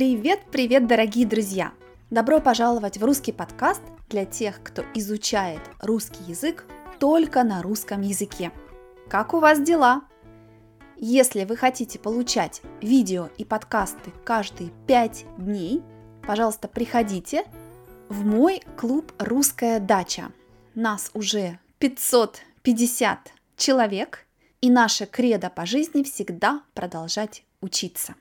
Привет, привет, дорогие друзья! Добро пожаловать в русский подкаст для тех, кто изучает русский язык только на русском языке. Как у вас дела? Если вы хотите получать видео и подкасты каждые 5 дней, пожалуйста, приходите в мой клуб «Русская дача». Нас уже 550 человек, и наша кредо по жизни всегда продолжать учиться.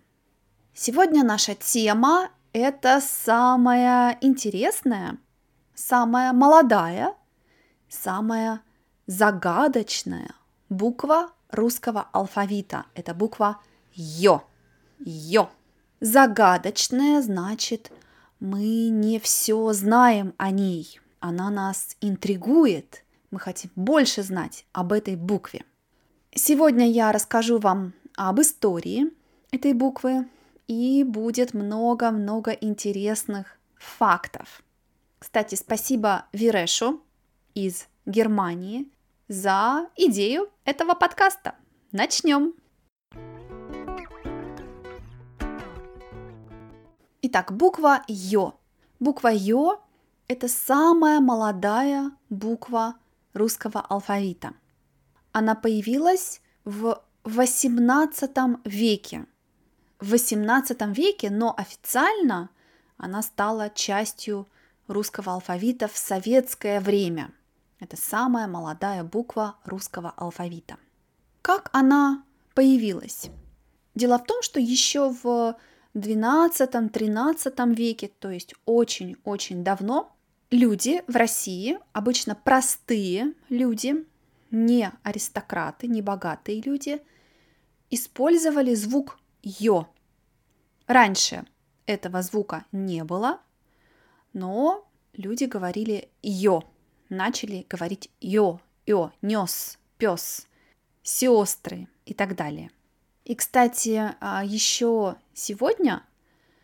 Сегодня наша тема – это самая интересная, самая молодая, самая загадочная буква русского алфавита. Это буква Ё. Ё. Загадочная значит, мы не все знаем о ней. Она нас интригует. Мы хотим больше знать об этой букве. Сегодня я расскажу вам об истории этой буквы, и будет много-много интересных фактов. Кстати, спасибо Вирешу из Германии за идею этого подкаста. Начнем! Итак, буква Ё. Буква Ё – это самая молодая буква русского алфавита. Она появилась в XVIII веке – в XVIII веке, но официально она стала частью русского алфавита в советское время. Это самая молодая буква русского алфавита. Как она появилась? Дело в том, что еще в XII-XIII веке, то есть очень-очень давно, люди в России, обычно простые люди, не аристократы, не богатые люди, использовали звук ё. Раньше этого звука не было, но люди говорили ё, начали говорить ё, ё, нес, пес, сестры и так далее. И, кстати, а, еще сегодня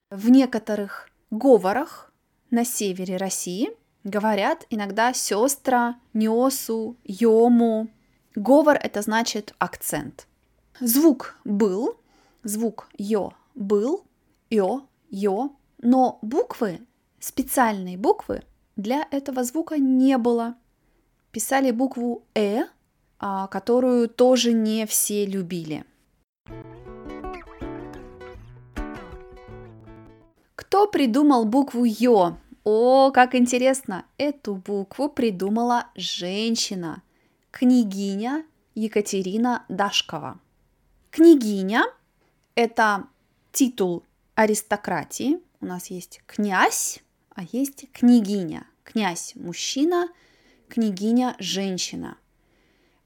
в некоторых говорах на севере России говорят иногда сестра, несу, йому. Говор это значит акцент. Звук был, звук ё был, ё, ё, но буквы, специальные буквы для этого звука не было. Писали букву «э», а, которую тоже не все любили. Кто придумал букву «ё»? О, как интересно! Эту букву придумала женщина, княгиня Екатерина Дашкова. Княгиня – это титул аристократии. У нас есть князь, а есть княгиня. Князь – мужчина, княгиня – женщина.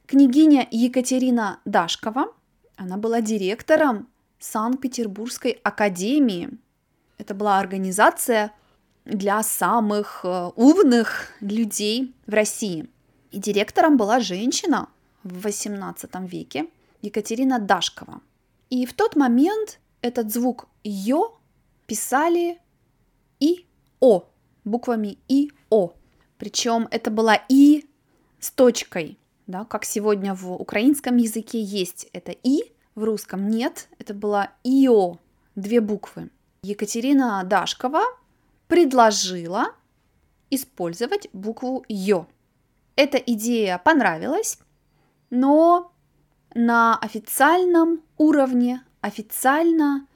Княгиня Екатерина Дашкова, она была директором Санкт-Петербургской академии. Это была организация для самых э, умных людей в России. И директором была женщина в XVIII веке Екатерина Дашкова. И в тот момент этот звук «ё» писали «и», «о», буквами «и», «о». Причем это была «и» с точкой, да, как сегодня в украинском языке есть это «и», в русском нет, это была «ио», две буквы. Екатерина Дашкова предложила использовать букву «ё». Эта идея понравилась, но на официальном уровне официально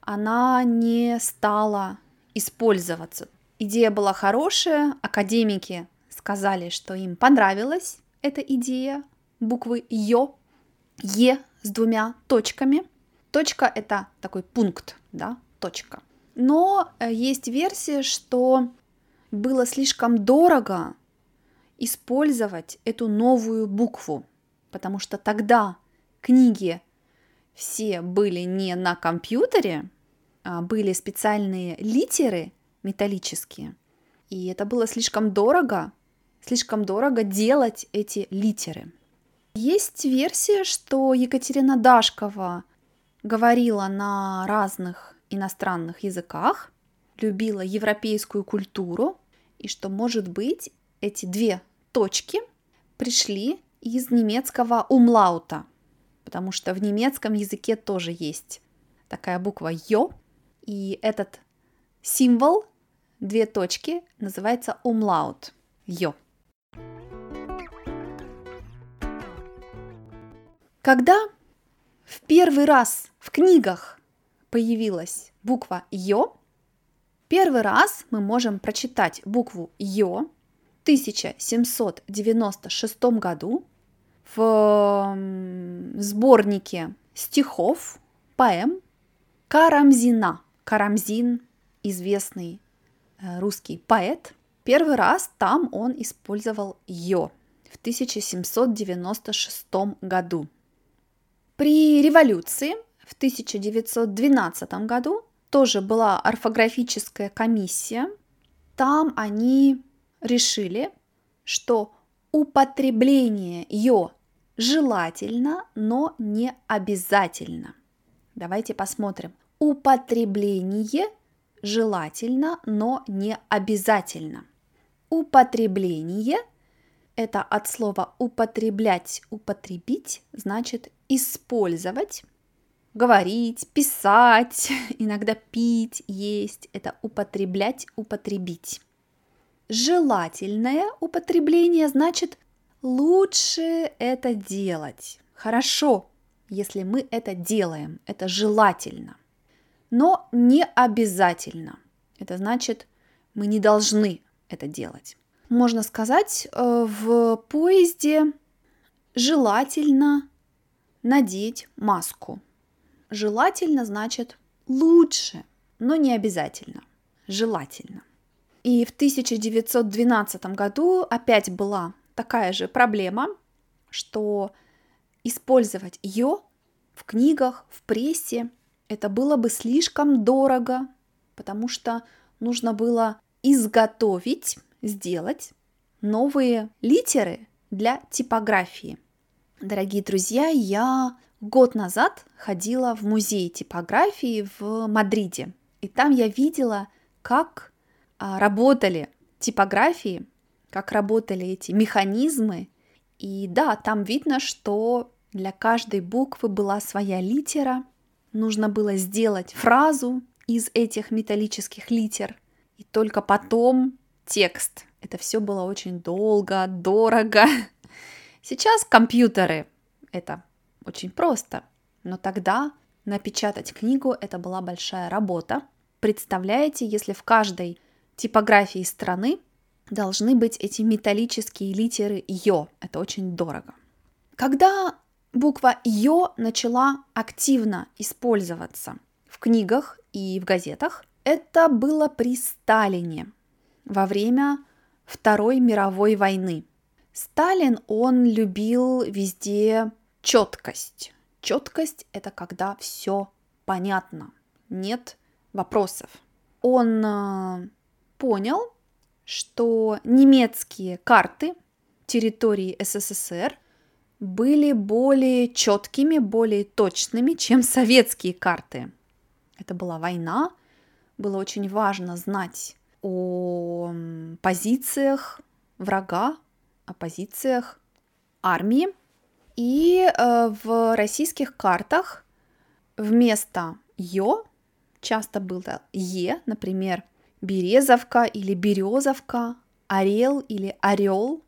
она не стала использоваться. Идея была хорошая, академики сказали, что им понравилась эта идея буквы Ё, Е с двумя точками. Точка – это такой пункт, да, точка. Но э, есть версия, что было слишком дорого использовать эту новую букву, потому что тогда книги все были не на компьютере, а были специальные литеры металлические. И это было слишком дорого, слишком дорого делать эти литеры. Есть версия, что Екатерина Дашкова говорила на разных иностранных языках, любила европейскую культуру, и что, может быть, эти две точки пришли из немецкого умлаута – потому что в немецком языке тоже есть такая буква «ё», И этот символ, две точки, называется умлаут. Йо. Когда в первый раз в книгах появилась буква Йо, первый раз мы можем прочитать букву в 1796 году в сборнике стихов, поэм Карамзина. Карамзин, известный э, русский поэт. Первый раз там он использовал «ё» в 1796 году. При революции в 1912 году тоже была орфографическая комиссия. Там они решили, что употребление «ё» желательно, но не обязательно. Давайте посмотрим. Употребление желательно, но не обязательно. Употребление – это от слова употреблять, употребить, значит использовать, говорить, писать, иногда пить, есть – это употреблять, употребить. Желательное употребление значит лучше это делать. Хорошо, если мы это делаем, это желательно, но не обязательно. Это значит, мы не должны это делать. Можно сказать, э, в поезде желательно надеть маску. Желательно значит лучше, но не обязательно. Желательно. И в 1912 году опять была такая же проблема, что использовать ее в книгах, в прессе, это было бы слишком дорого, потому что нужно было изготовить, сделать новые литеры для типографии. Дорогие друзья, я год назад ходила в музей типографии в Мадриде, и там я видела, как работали типографии, как работали эти механизмы. И да, там видно, что для каждой буквы была своя литера. Нужно было сделать фразу из этих металлических литер. И только потом текст. Это все было очень долго, дорого. Сейчас компьютеры. Это очень просто. Но тогда напечатать книгу это была большая работа. Представляете, если в каждой типографии страны должны быть эти металлические литеры «ё». Это очень дорого. Когда буква «ё» начала активно использоваться в книгах и в газетах. Это было при Сталине во время Второй мировой войны. Сталин, он любил везде четкость. Четкость – это когда все понятно, нет вопросов. Он э, понял, что немецкие карты территории СССР – были более четкими, более точными, чем советские карты. Это была война, было очень важно знать о позициях врага, о позициях армии. И э, в российских картах вместо Ё часто было Е, например, Березовка или Березовка, Орел или Орел,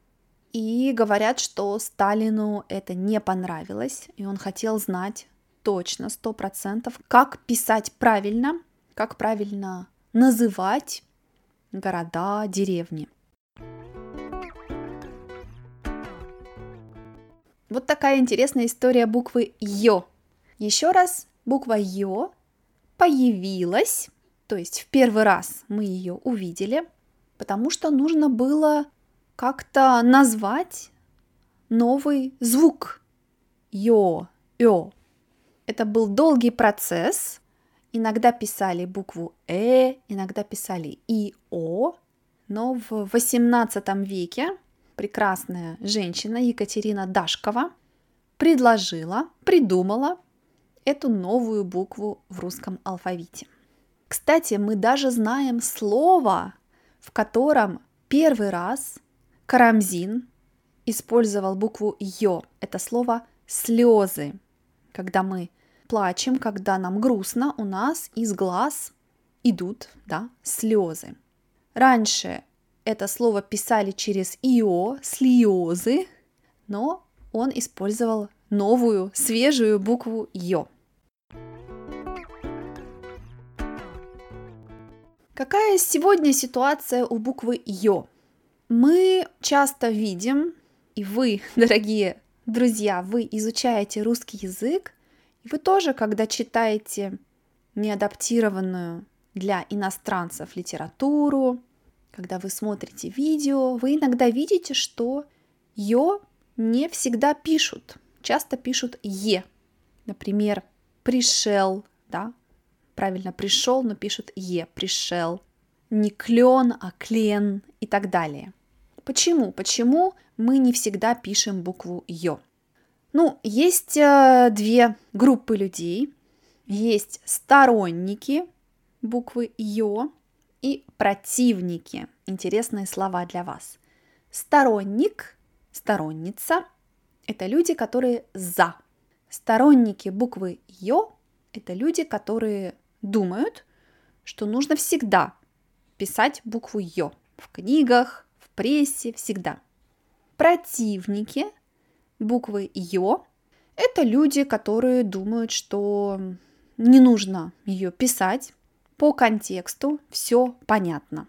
и говорят, что Сталину это не понравилось, и он хотел знать точно, сто процентов, как писать правильно, как правильно называть города, деревни. Вот такая интересная история буквы Ё. Еще раз, буква Ё появилась, то есть в первый раз мы ее увидели, потому что нужно было как-то назвать новый звук. Йо, ё. Это был долгий процесс. Иногда писали букву «э», иногда писали «и», «о». Но в XVIII веке прекрасная женщина Екатерина Дашкова предложила, придумала эту новую букву в русском алфавите. Кстати, мы даже знаем слово, в котором первый раз Карамзин использовал букву «ё». Это слово «слезы». Когда мы плачем, когда нам грустно, у нас из глаз идут, да, слезы. Раньше это слово писали через ио, слезы, но он использовал новую, свежую букву ё. Какая сегодня ситуация у буквы ё? Мы часто видим, и вы, дорогие друзья, вы изучаете русский язык, и вы тоже, когда читаете неадаптированную для иностранцев литературу, когда вы смотрите видео, вы иногда видите, что ё не всегда пишут. Часто пишут е. Например, пришел, да, правильно пришел, но пишут е, пришел. Не клен, а клен и так далее. Почему? Почему мы не всегда пишем букву ё? Ну, есть э, две группы людей. Есть сторонники буквы ё и противники. Интересные слова для вас. Сторонник, сторонница – это люди, которые за. Сторонники буквы ё – это люди, которые думают, что нужно всегда писать букву ё в книгах, в прессе, всегда. Противники буквы ё – это люди, которые думают, что не нужно ее писать, по контексту все понятно.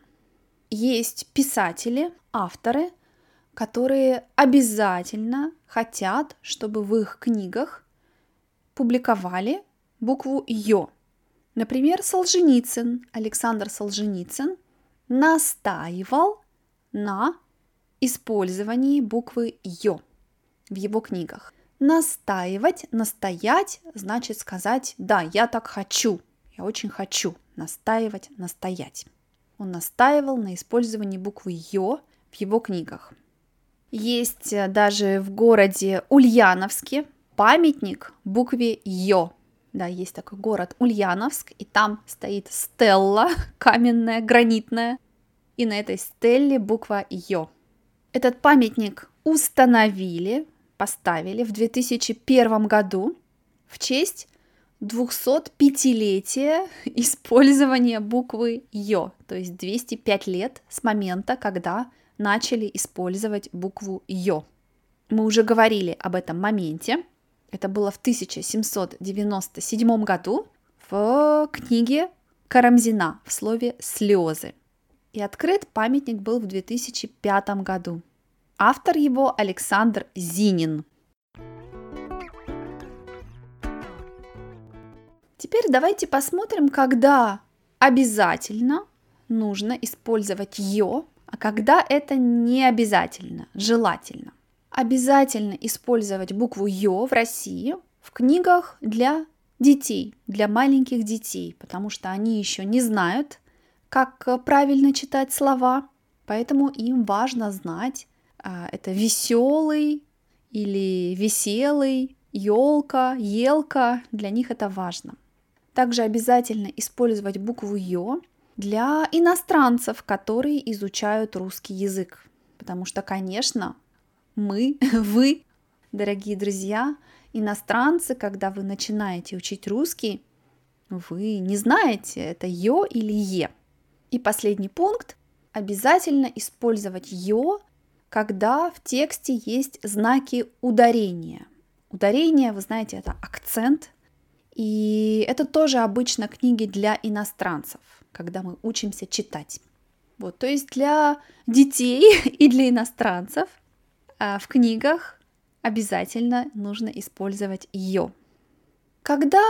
Есть писатели, авторы, которые обязательно хотят, чтобы в их книгах публиковали букву Ё. Например, Солженицын, Александр Солженицын настаивал на использовании буквы Ё в его книгах. Настаивать, настоять значит сказать «да, я так хочу», «я очень хочу» настаивать, настоять. Он настаивал на использовании буквы Ё в его книгах. Есть э, даже в городе Ульяновске памятник букве Ё. Да, есть такой город Ульяновск, и там стоит стелла каменная, гранитная, и на этой стелле буква Ё. Этот памятник установили, поставили в 2001 году в честь 205-летие использования буквы Ё, то есть 205 лет с момента, когда начали использовать букву Ё. Мы уже говорили об этом моменте. Это было в 1797 году в книге Карамзина в слове «слезы». И открыт памятник был в 2005 году. Автор его Александр Зинин. Теперь давайте посмотрим, когда обязательно нужно использовать «ё», а когда это не обязательно, желательно. Обязательно использовать букву «ё» в России в книгах для детей, для маленьких детей, потому что они еще не знают, как правильно читать слова, поэтому им важно знать, а, это веселый или веселый, елка, елка, для них это важно. Также обязательно использовать букву Ё для иностранцев, которые изучают русский язык. Потому что, конечно, мы, вы, дорогие друзья, иностранцы, когда вы начинаете учить русский, вы не знаете, это ё или е. И последний пункт. Обязательно использовать ё, когда в тексте есть знаки ударения. Ударение, вы знаете, это акцент, и это тоже обычно книги для иностранцев, когда мы учимся читать. Вот, то есть для детей и для иностранцев в книгах обязательно нужно использовать ее. Когда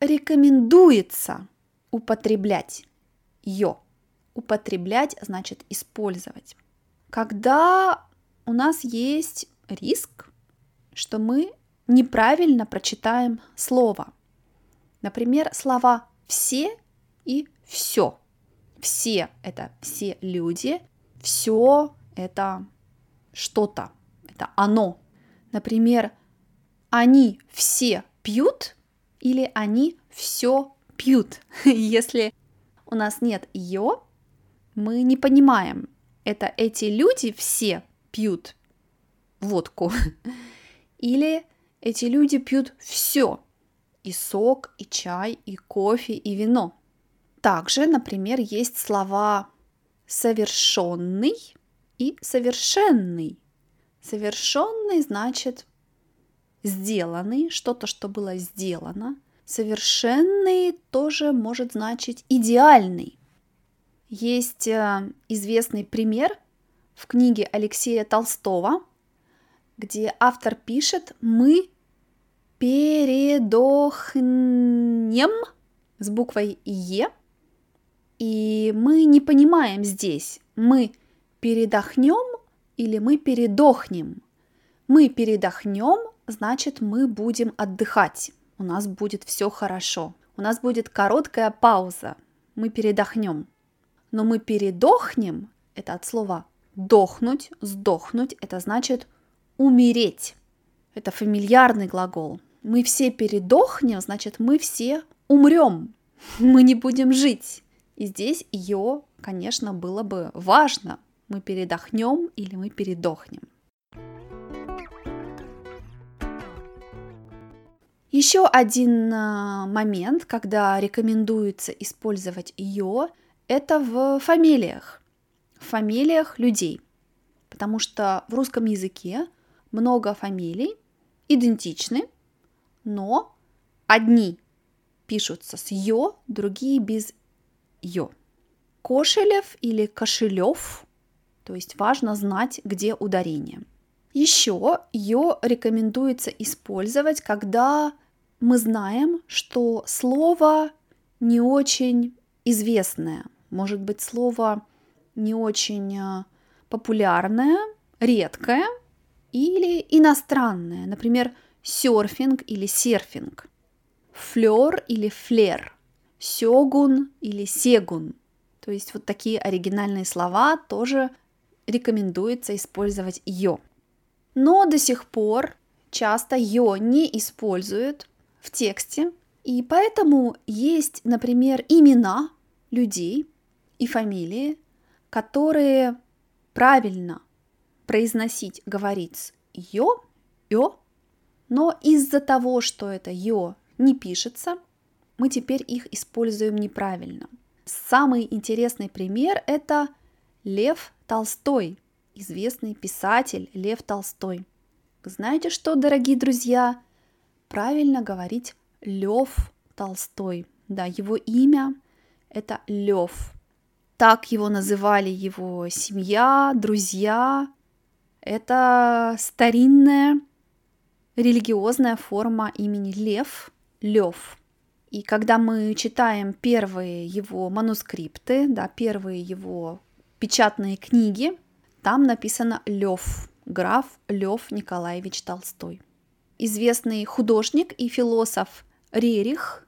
рекомендуется употреблять ее? Употреблять значит использовать. Когда у нас есть риск, что мы неправильно прочитаем слово – Например, слова «все» и «все». Все – это все люди, все – это что-то, это оно. Например, они все пьют или они все пьют. Если у нас нет ее, мы не понимаем, это эти люди все пьют водку или эти люди пьют все и сок, и чай, и кофе, и вино. Также, например, есть слова совершенный и совершенный. Совершенный значит сделанный, что-то, что было сделано. Совершенный тоже может значить идеальный. Есть э, известный пример в книге Алексея Толстого, где автор пишет «Мы передохнем» с буквой «Е», и мы не понимаем здесь, мы передохнем или мы передохнем. Мы передохнем, значит мы будем отдыхать, у нас будет все хорошо, у нас будет короткая пауза, мы передохнем. Но мы передохнем, это от слова дохнуть, сдохнуть, это значит умереть. Это фамильярный глагол. Мы все передохнем, значит мы все умрем, мы не будем жить. И здесь ее, конечно, было бы важно. Мы передохнем или мы передохнем. Еще один а, момент, когда рекомендуется использовать ее, это в фамилиях. В фамилиях людей. Потому что в русском языке много фамилий идентичны, но одни пишутся с «ё», другие без «ё». Кошелев или Кошелев, то есть важно знать, где ударение. Еще ее рекомендуется использовать, когда мы знаем, что слово не очень известное, может быть, слово не очень э, популярное, редкое или иностранное, например, серфинг или серфинг, флер или флер, сёгун или сегун. То есть вот такие оригинальные слова тоже рекомендуется использовать ее. Но до сих пор часто ее не используют в тексте, и поэтому есть, например, имена людей и фамилии, которые правильно произносить, говорить с «ё», «ё», но из-за того, что это «ё» не пишется, мы теперь их используем неправильно. Самый интересный пример – это Лев Толстой, известный писатель Лев Толстой. Знаете что, дорогие друзья? правильно говорить Лев Толстой. Да, его имя это Лев. Так его называли его семья, друзья. Это старинная религиозная форма имени Лев, Лев. И когда мы читаем первые его манускрипты, да, первые его печатные книги, там написано Лев, граф Лев Николаевич Толстой известный художник и философ Рерих,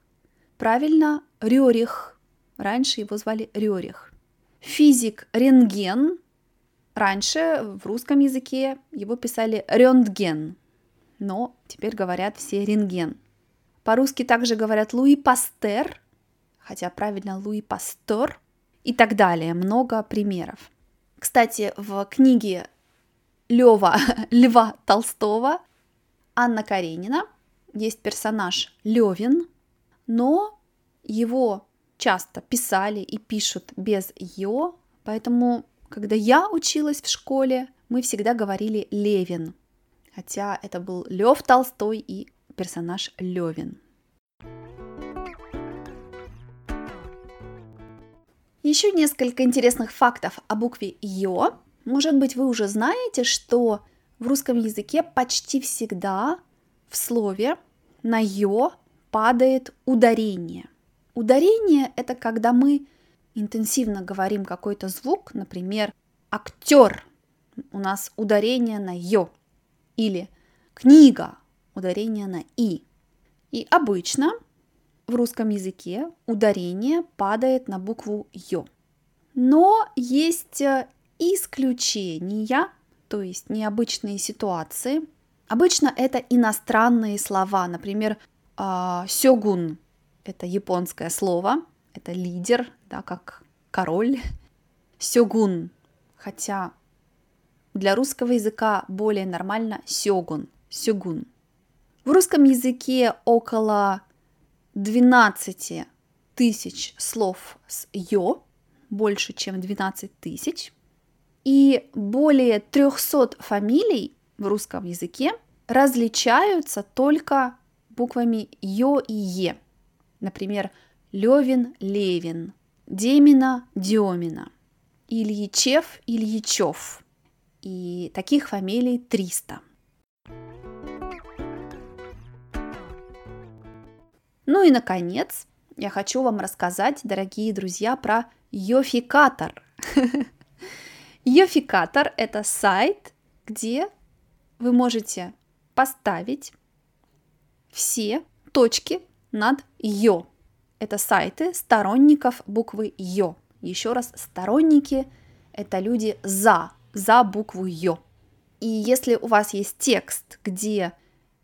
правильно, Рерих, раньше его звали Рерих. Физик Рентген, раньше в русском языке его писали Рентген, но теперь говорят все рентген. По-русски также говорят Луи Пастер, хотя правильно Луи Пастор и так далее. Много примеров. Кстати, в книге Лева Льва Толстого Анна Каренина, есть персонаж Левин, но его часто писали и пишут без «ё», поэтому, когда я училась в школе, мы всегда говорили Левин, хотя это был Лев Толстой и персонаж Левин. Еще несколько интересных фактов о букве Ё. Может быть, вы уже знаете, что в русском языке почти всегда в слове на ё падает ударение. Ударение – это когда мы интенсивно говорим какой-то звук, например, актер, у нас ударение на ё, или книга, ударение на и. И обычно в русском языке ударение падает на букву ё. Но есть э, исключения, то есть необычные ситуации. Обычно это иностранные слова, например, а, сёгун – это японское слово, это лидер, да, как король. Сёгун, хотя для русского языка более нормально сёгун, сёгун. В русском языке около 12 тысяч слов с «ё», больше, чем 12 тысяч, и более 300 фамилий в русском языке различаются только буквами «ё» и «е». Например, Левин, Левин, Демина, Демина, Ильичев, Ильичев. И таких фамилий 300. Ну и, наконец, я хочу вам рассказать, дорогие друзья, про Йофикатор. Йофикатор – это сайт, где вы можете поставить все точки над Йо. Это сайты сторонников буквы Йо. Еще раз, сторонники – это люди за, за букву Йо. И если у вас есть текст, где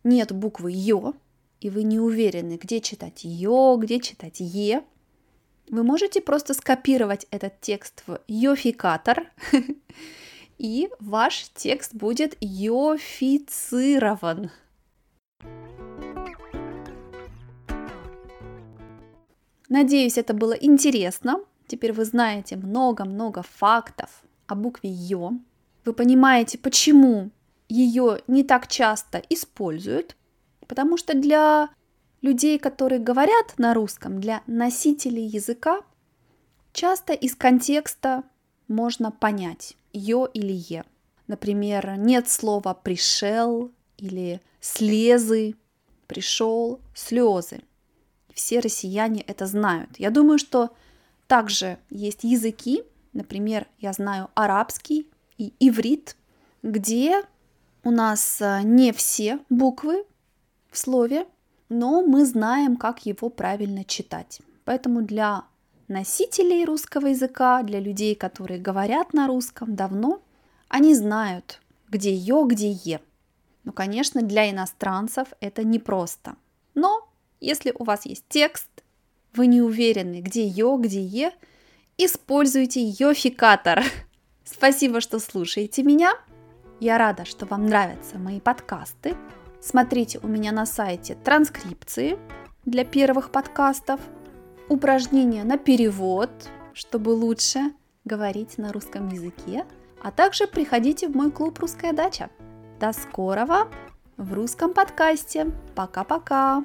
нет буквы Йо, и вы не уверены, где читать Йо, где читать Е, вы можете просто скопировать этот текст в йофикатор, и ваш текст будет йофицирован. Надеюсь, это было интересно. Теперь вы знаете много-много фактов о букве Ё. Вы понимаете, почему ее не так часто используют, потому что для людей, которые говорят на русском, для носителей языка, часто из контекста можно понять «ё» или «е». Например, нет слова «пришел» или «слезы», «пришел», «слезы». Все россияне это знают. Я думаю, что также есть языки, например, я знаю арабский и иврит, где у нас э, не все буквы в слове но мы знаем, как его правильно читать. Поэтому для носителей русского языка, для людей, которые говорят на русском давно, они знают, где ё, где е. Ну, конечно, для иностранцев это непросто. Но если у вас есть текст, вы не уверены, где ё, где е, используйте йофикатор. Спасибо, что слушаете меня. Я рада, что вам нравятся мои подкасты. Смотрите у меня на сайте транскрипции для первых подкастов, упражнения на перевод, чтобы лучше говорить на русском языке, а также приходите в мой клуб «Русская дача». До скорого в русском подкасте. Пока-пока!